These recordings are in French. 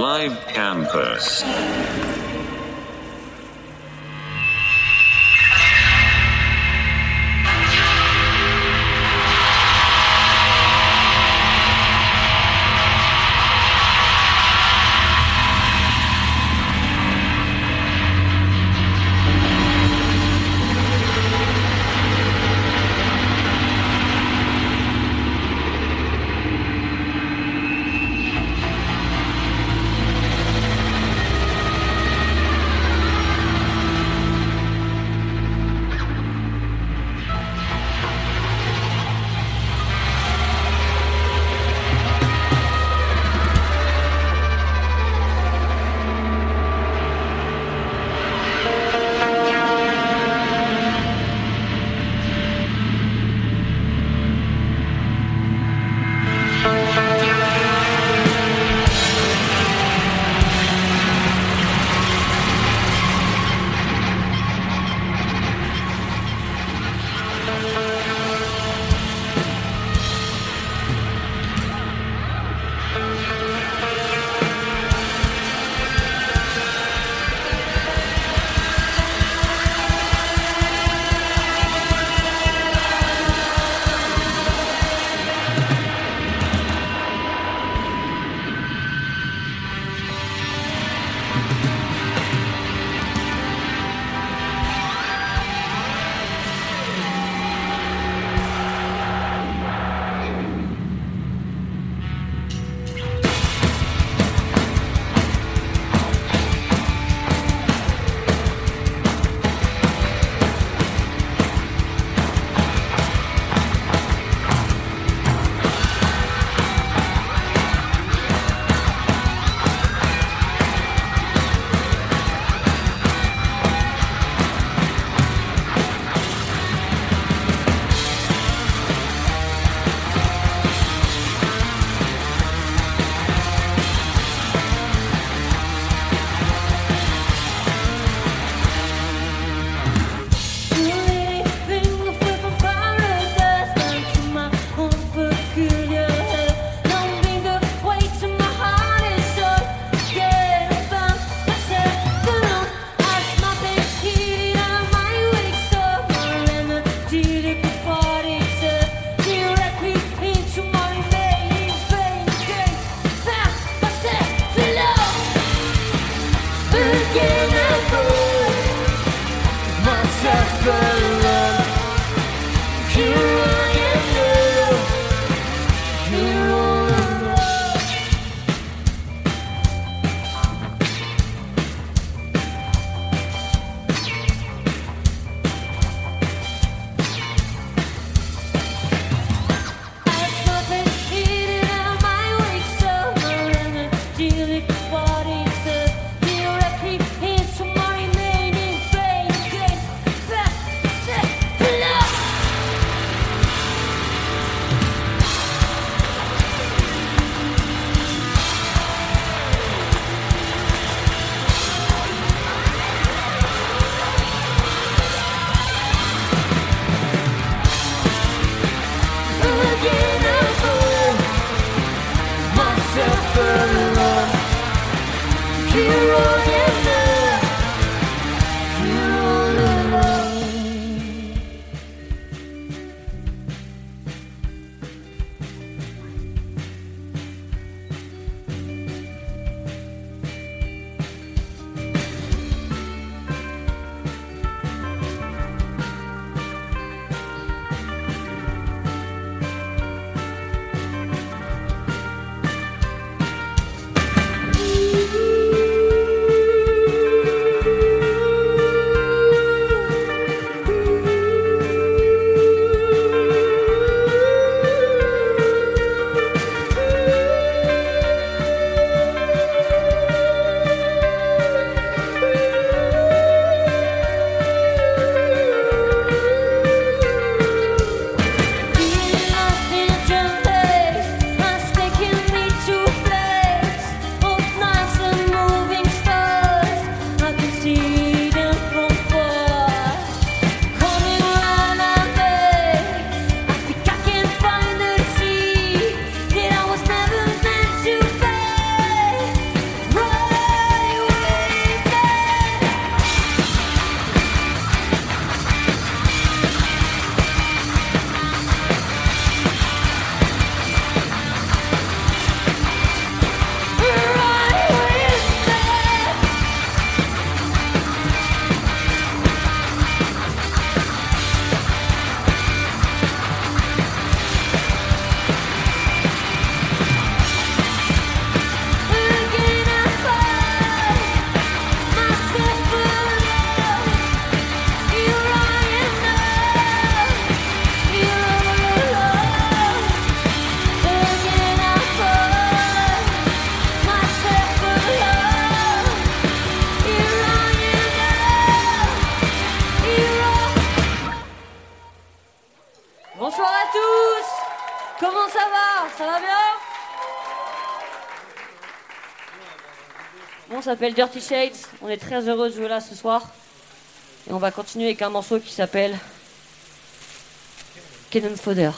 Live Campus. S'appelle Dirty Shades, on est très heureux de jouer là ce soir. Et on va continuer avec un morceau qui s'appelle Cannon Fodder.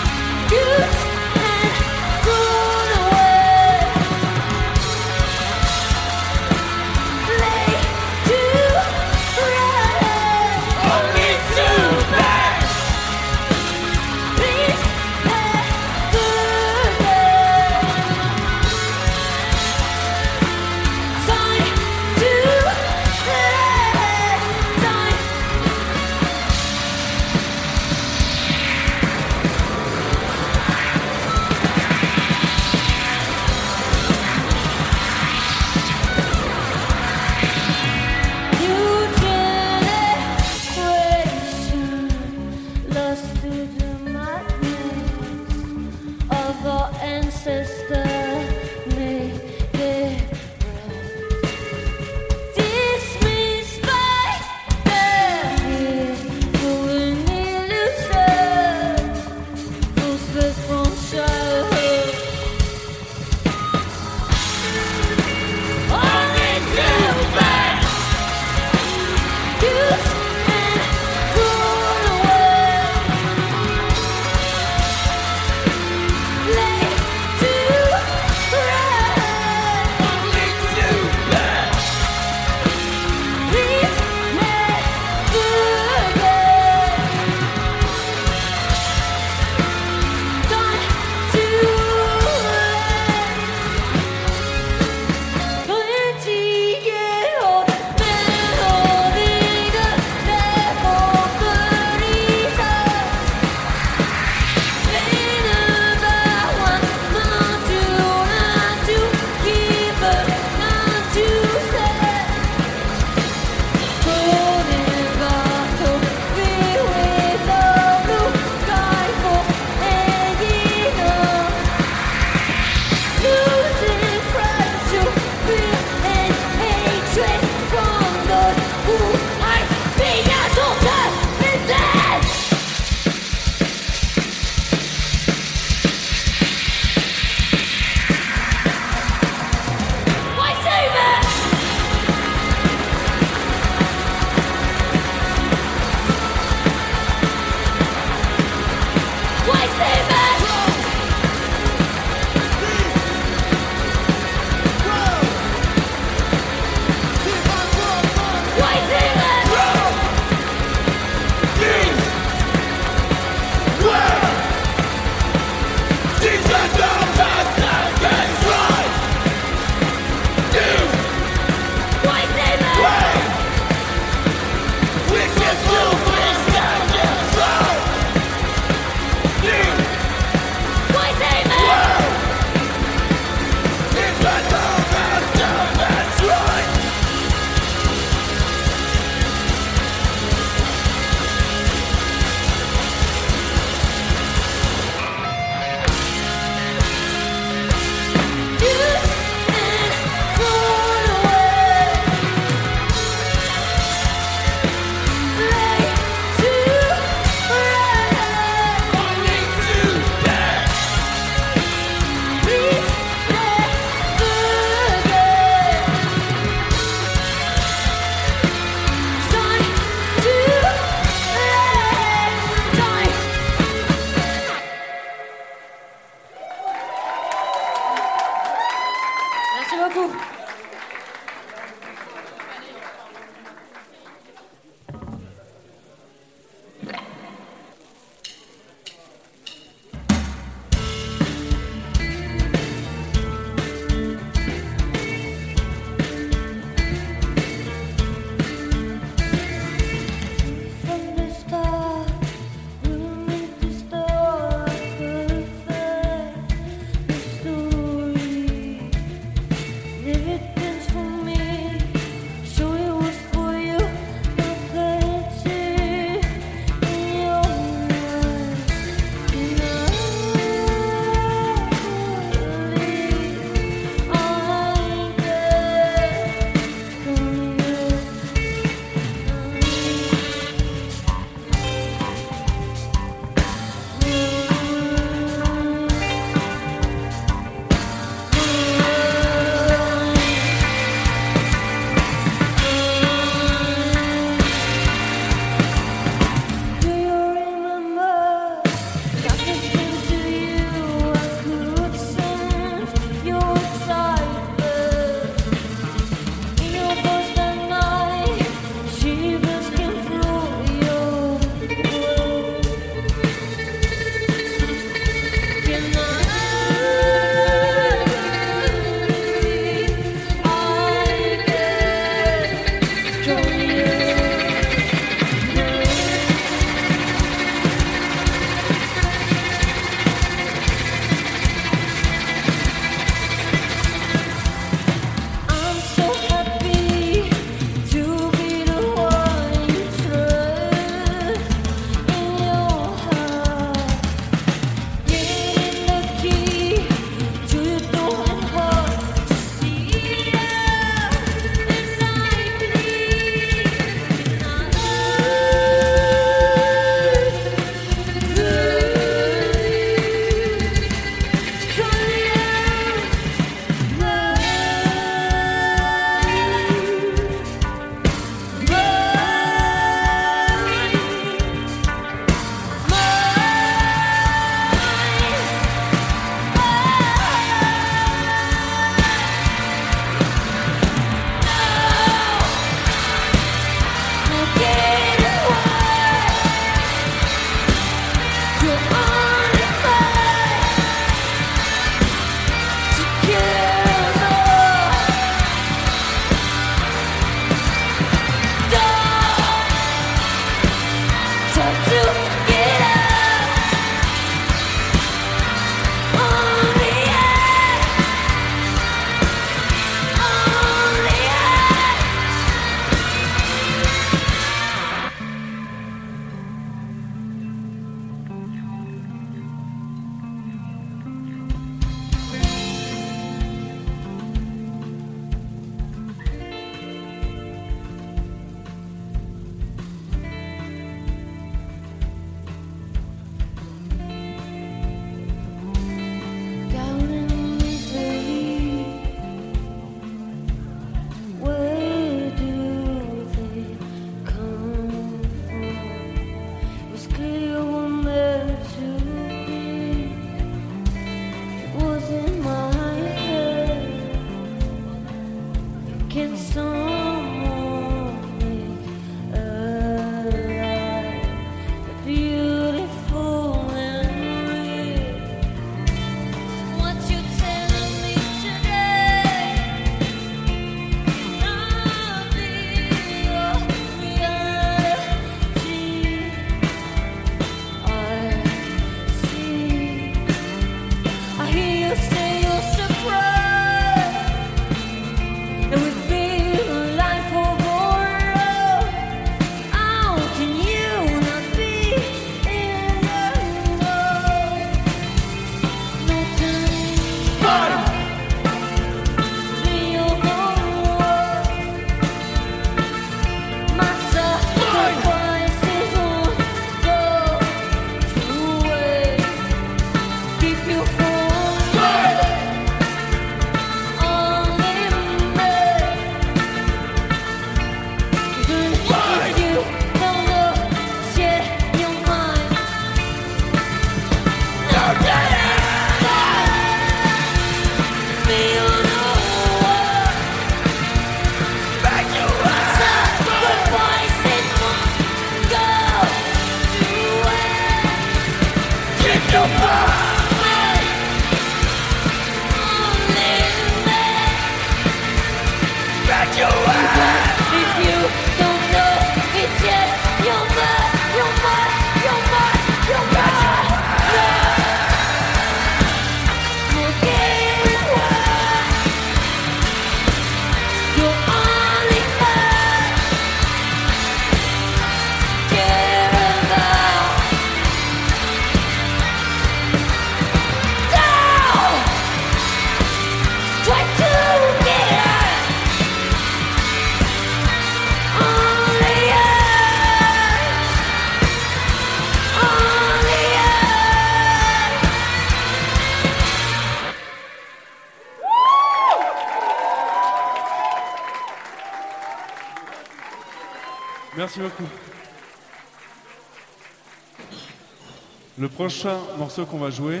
prochain morceau qu'on va jouer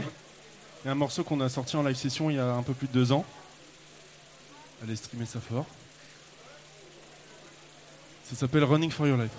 est un morceau qu'on a sorti en live session il y a un peu plus de deux ans. Allez streamer ça fort. Ça s'appelle Running for Your Life.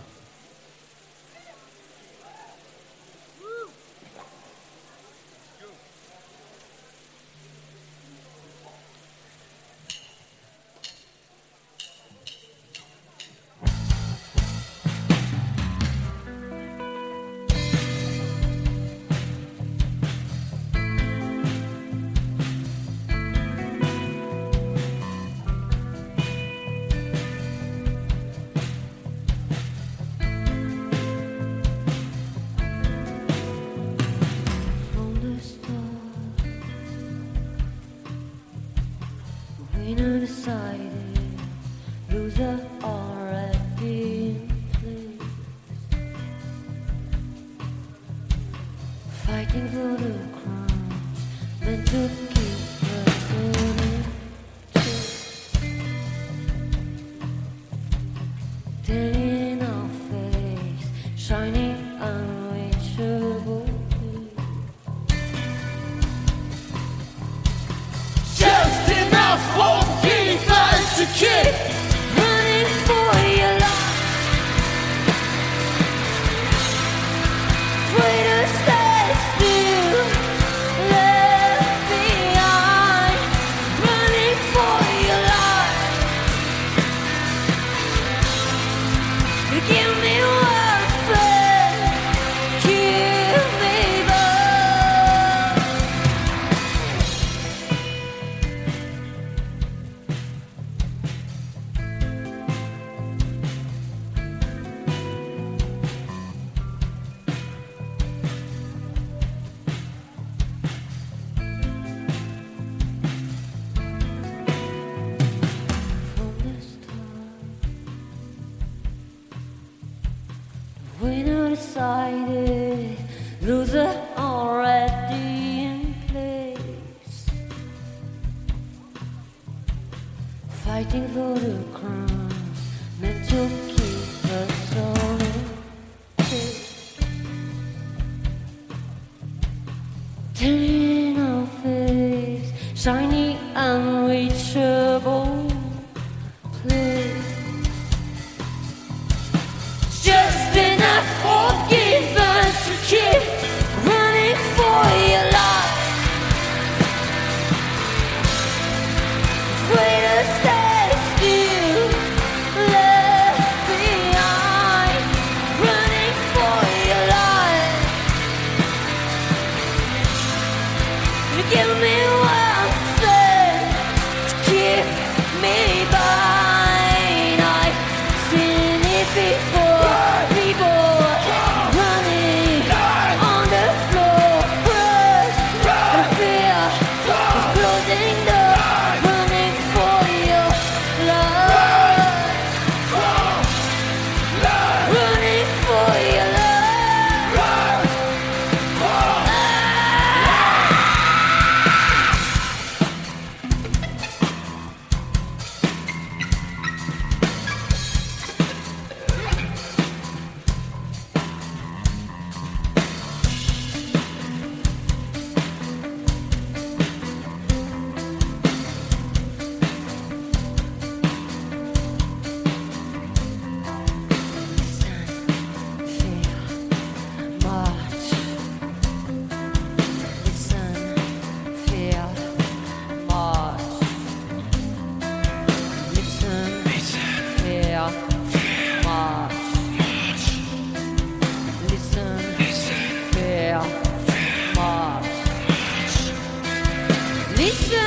Listen.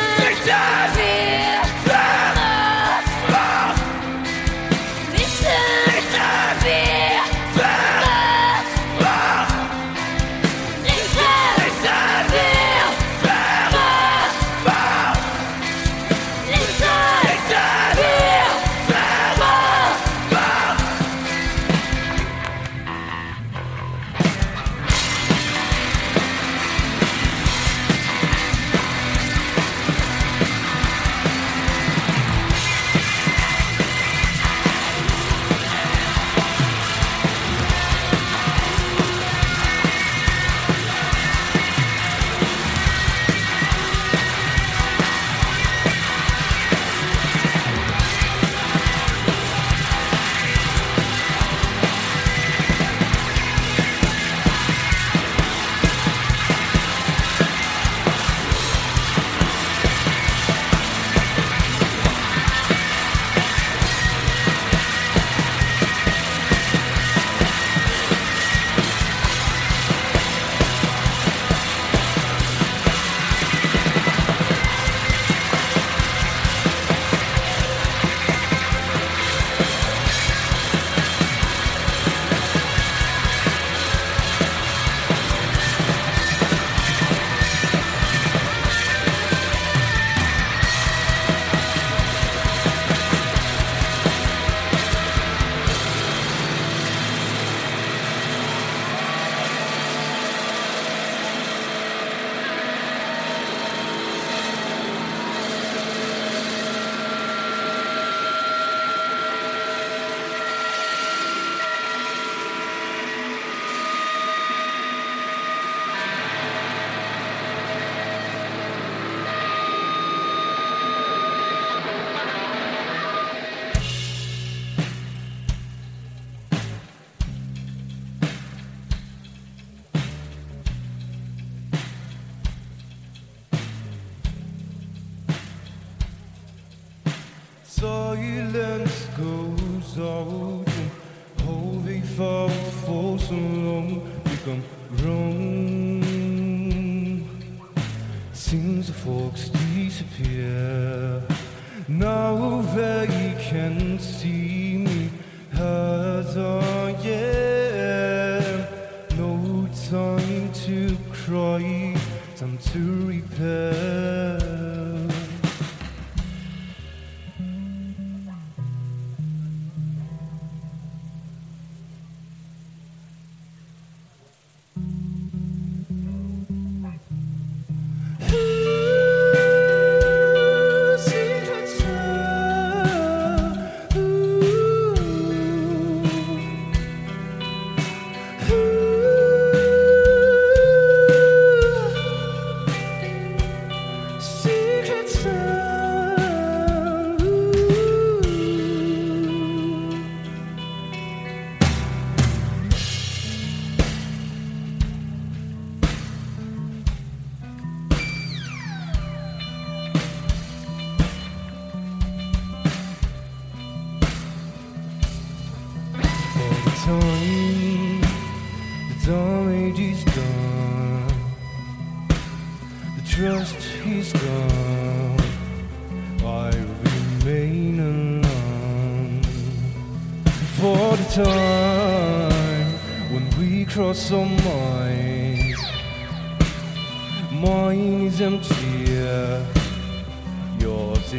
To cry, time to repair.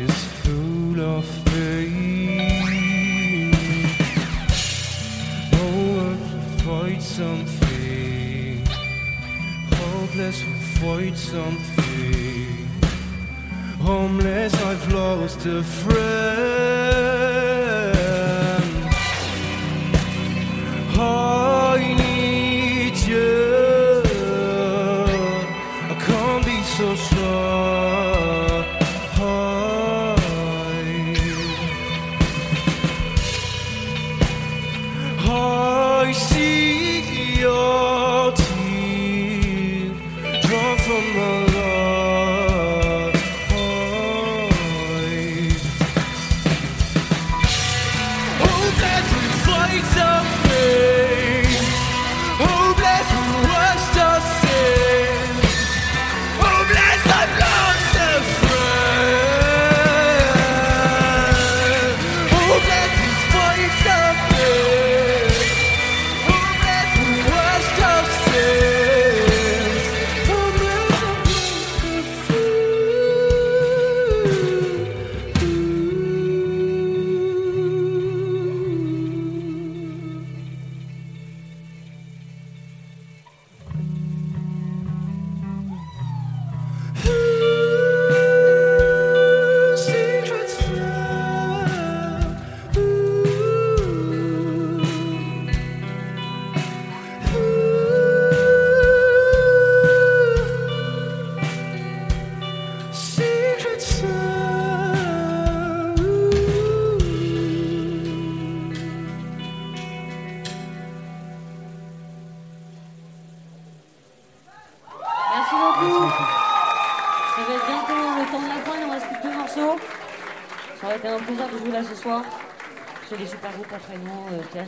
Is full of. Hopeless will fight something. Hopeless fight something. Homeless, I've lost a friend.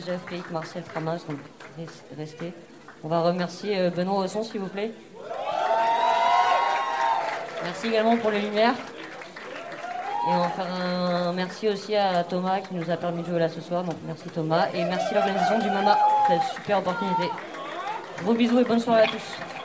THF, Fake, Marcel, Tramas, donc res- restez. On va remercier euh, Benoît Osson, s'il vous plaît. Merci également pour les lumières. Et on va faire un merci aussi à Thomas qui nous a permis de jouer là ce soir. Donc merci Thomas. Et merci l'organisation du MAMA pour cette super opportunité. Gros bisous et bonne soirée à tous.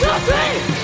two, three!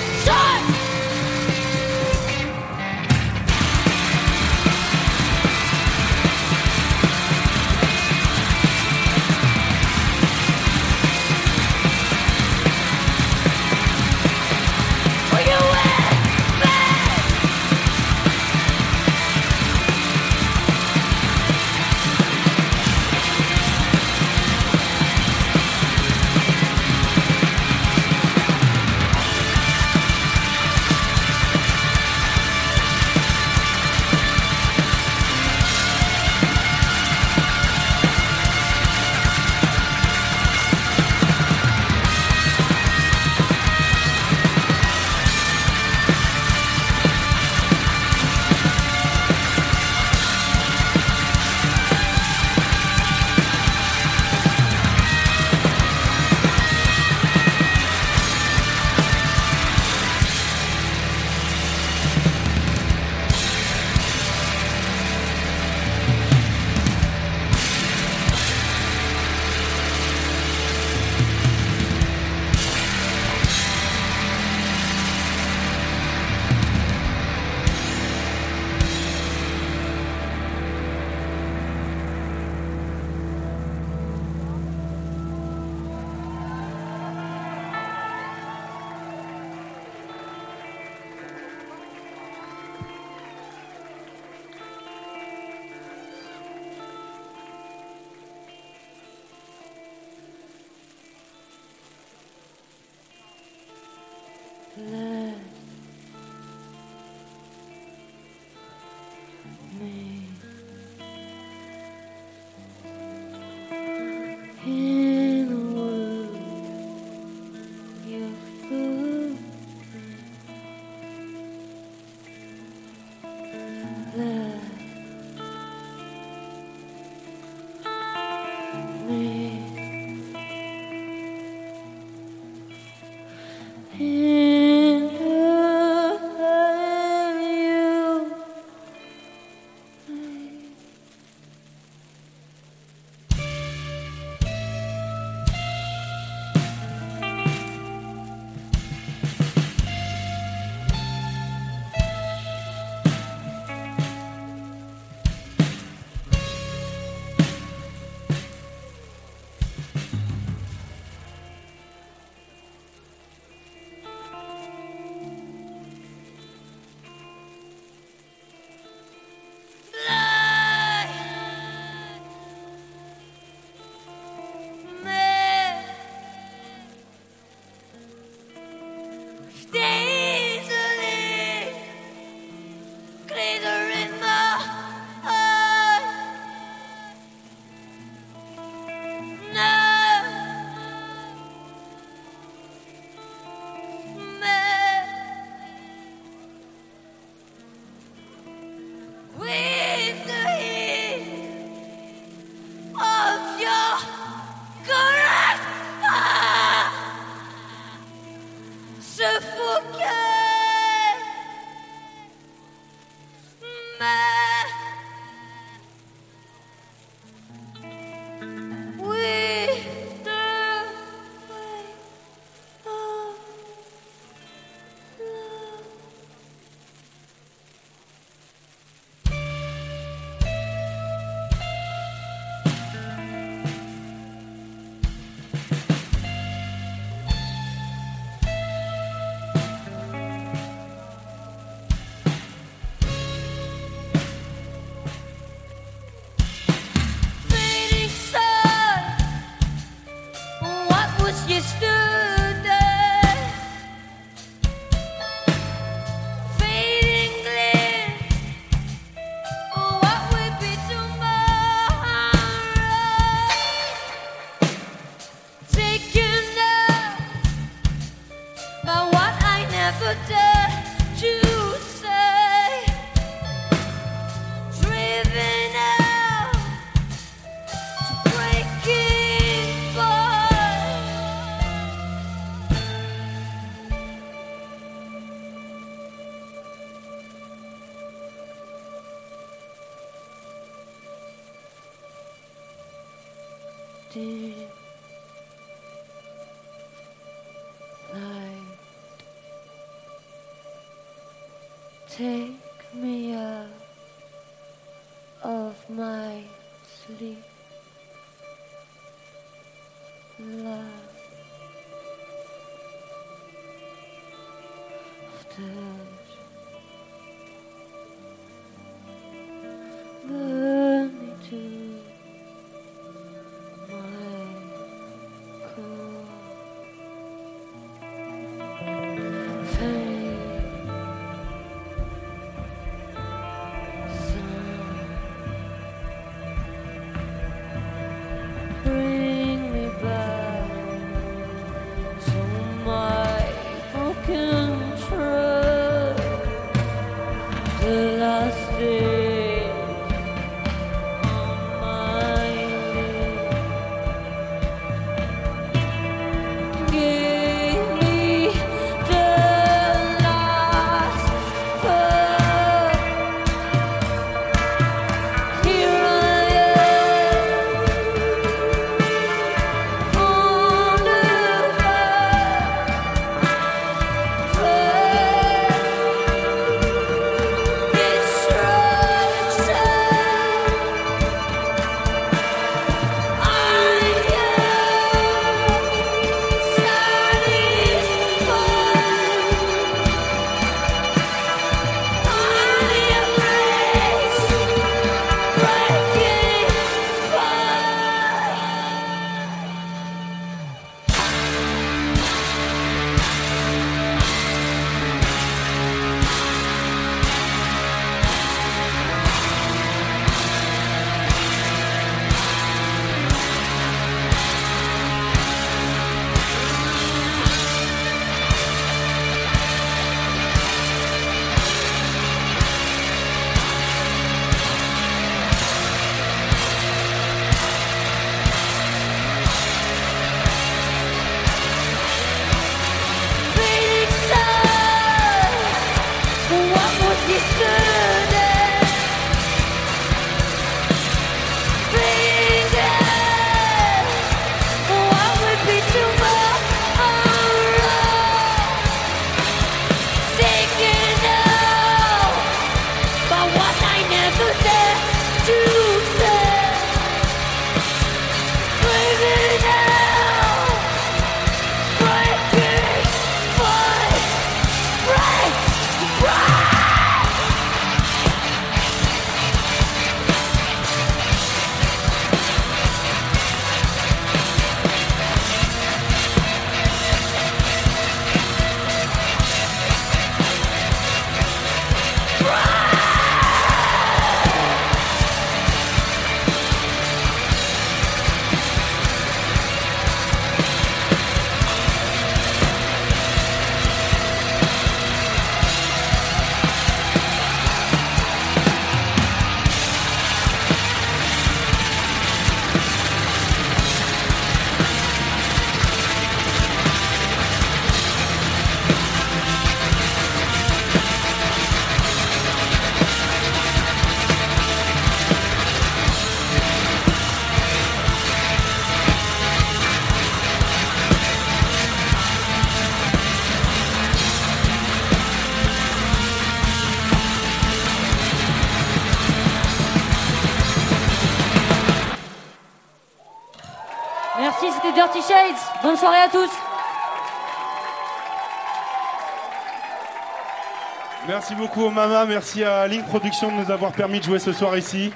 Merci beaucoup au Mama, merci à Link Production de nous avoir permis de jouer ce soir ici.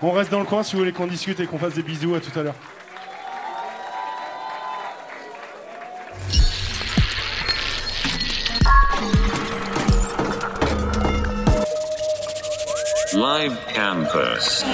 On reste dans le coin si vous voulez qu'on discute et qu'on fasse des bisous. À tout à l'heure. Live Campus.